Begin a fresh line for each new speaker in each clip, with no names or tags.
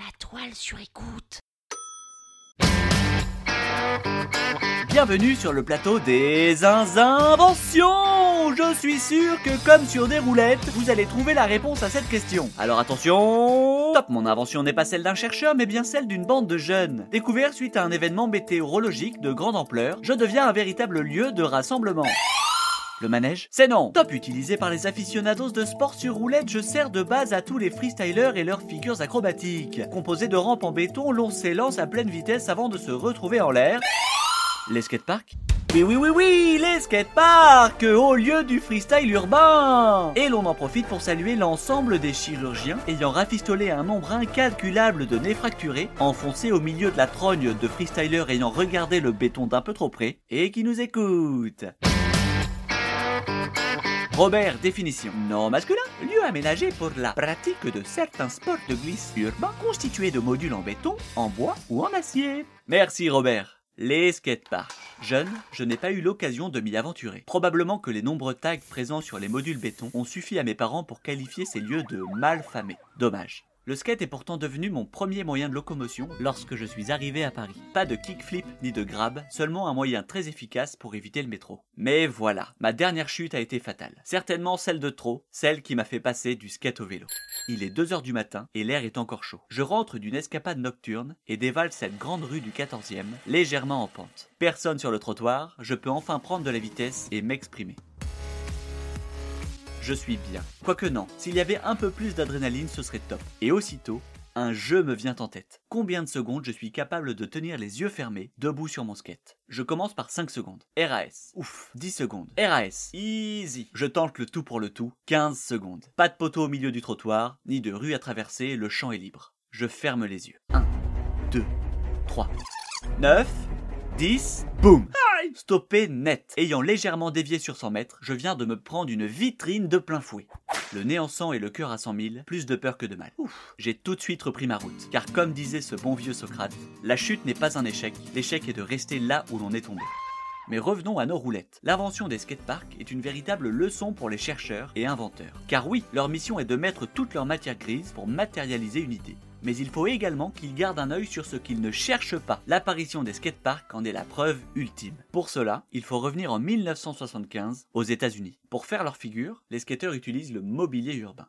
La toile sur écoute.
Bienvenue sur le plateau des inventions Je suis sûr que comme sur des roulettes, vous allez trouver la réponse à cette question. Alors attention Top Mon invention n'est pas celle d'un chercheur, mais bien celle d'une bande de jeunes. Découvert suite à un événement météorologique de grande ampleur, je deviens un véritable lieu de rassemblement. Le manège C'est non Top utilisé par les aficionados de sport sur roulette, je sers de base à tous les freestylers et leurs figures acrobatiques. Composé de rampes en béton, l'on s'élance à pleine vitesse avant de se retrouver en l'air. Les skateparks? Oui, oui, oui, oui, les skateparks au lieu du freestyle urbain Et l'on en profite pour saluer l'ensemble des chirurgiens ayant rafistolé un nombre incalculable de nez fracturés, enfoncés au milieu de la trogne de freestylers ayant regardé le béton d'un peu trop près, et qui nous écoutent. Robert, définition. Non masculin, lieu aménagé pour la pratique de certains sports de glisse urbain constitués de modules en béton, en bois ou en acier. Merci Robert. Les skateparks. Jeune, je n'ai pas eu l'occasion de m'y aventurer. Probablement que les nombreux tags présents sur les modules béton ont suffi à mes parents pour qualifier ces lieux de mal famés. Dommage. Le skate est pourtant devenu mon premier moyen de locomotion lorsque je suis arrivé à Paris. Pas de kickflip ni de grab, seulement un moyen très efficace pour éviter le métro. Mais voilà, ma dernière chute a été fatale. Certainement celle de trop, celle qui m'a fait passer du skate au vélo. Il est 2h du matin et l'air est encore chaud. Je rentre d'une escapade nocturne et dévale cette grande rue du 14e, légèrement en pente. Personne sur le trottoir, je peux enfin prendre de la vitesse et m'exprimer je suis bien. Quoique non, s'il y avait un peu plus d'adrénaline, ce serait top. Et aussitôt, un jeu me vient en tête. Combien de secondes je suis capable de tenir les yeux fermés, debout sur mon skate? Je commence par 5 secondes. RAS. Ouf. 10 secondes. RAS. Easy. Je tente le tout pour le tout. 15 secondes. Pas de poteau au milieu du trottoir, ni de rue à traverser, le champ est libre. Je ferme les yeux. 1, 2, 3, 9, 10, boum Stoppé net. Ayant légèrement dévié sur 100 mètres, je viens de me prendre une vitrine de plein fouet. Le nez en sang et le cœur à 100 000, plus de peur que de mal. J'ai tout de suite repris ma route, car comme disait ce bon vieux Socrate, la chute n'est pas un échec, l'échec est de rester là où l'on est tombé. Mais revenons à nos roulettes. L'invention des skateparks est une véritable leçon pour les chercheurs et inventeurs. Car oui, leur mission est de mettre toute leur matière grise pour matérialiser une idée mais il faut également qu'ils gardent un œil sur ce qu'ils ne cherchent pas. L'apparition des skateparks en est la preuve ultime. Pour cela, il faut revenir en 1975 aux États-Unis. Pour faire leur figure, les skateurs utilisent le mobilier urbain.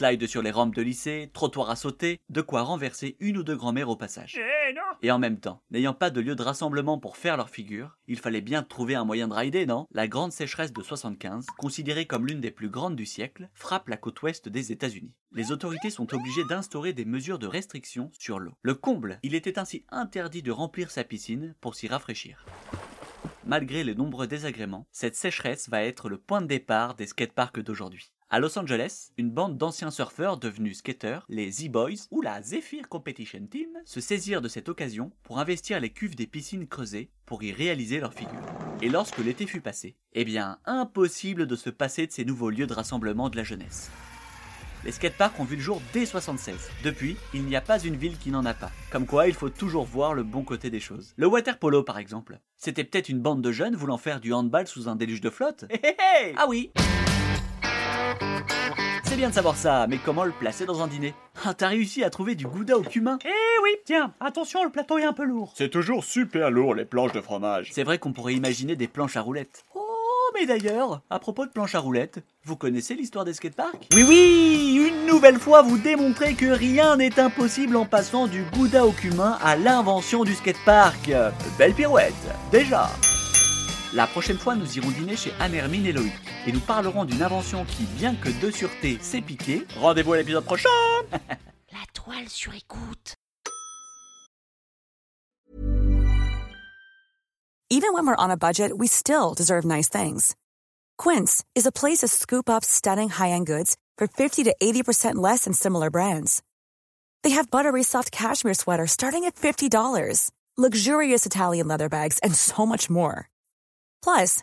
Slide sur les rampes de lycée, trottoir à sauter, de quoi renverser une ou deux grand-mères au passage.
Eh,
Et en même temps, n'ayant pas de lieu de rassemblement pour faire leur figure, il fallait bien trouver un moyen de rider, non? La grande sécheresse de 75, considérée comme l'une des plus grandes du siècle, frappe la côte ouest des États-Unis. Les autorités sont obligées d'instaurer des mesures de restriction sur l'eau. Le comble, il était ainsi interdit de remplir sa piscine pour s'y rafraîchir. Malgré les nombreux désagréments, cette sécheresse va être le point de départ des skateparks d'aujourd'hui. À Los Angeles, une bande d'anciens surfeurs devenus skateurs, les Z-Boys ou la Zephyr Competition Team, se saisirent de cette occasion pour investir les cuves des piscines creusées pour y réaliser leur figure. Et lorsque l'été fut passé, eh bien, impossible de se passer de ces nouveaux lieux de rassemblement de la jeunesse. Les skateparks ont vu le jour dès 76. Depuis, il n'y a pas une ville qui n'en a pas. Comme quoi, il faut toujours voir le bon côté des choses. Le water polo, par exemple. C'était peut-être une bande de jeunes voulant faire du handball sous un déluge de flotte hé Ah oui c'est bien de savoir ça, mais comment le placer dans un dîner? Ah, t'as réussi à trouver du gouda au cumin?
Eh oui, tiens, attention, le plateau est un peu lourd.
C'est toujours super lourd les planches de fromage.
C'est vrai qu'on pourrait imaginer des planches à roulettes. Oh, mais d'ailleurs, à propos de planches à roulettes, vous connaissez l'histoire des skateparks? Oui, oui Une nouvelle fois, vous démontrez que rien n'est impossible en passant du gouda au cumin à l'invention du skatepark. Belle pirouette Déjà la prochaine fois, nous irons dîner chez Anne-Hermine et Loïc et nous parlerons d'une invention qui, bien que de sûreté, s'est piquée. Rendez-vous à l'épisode prochain
La toile sur écoute.
Even when we're on a budget, we still deserve nice things. Quince is a place to scoop up stunning high-end goods for 50 to 80% less than similar brands. They have buttery soft cashmere sweaters starting at $50, luxurious Italian leather bags, and so much more. Plus,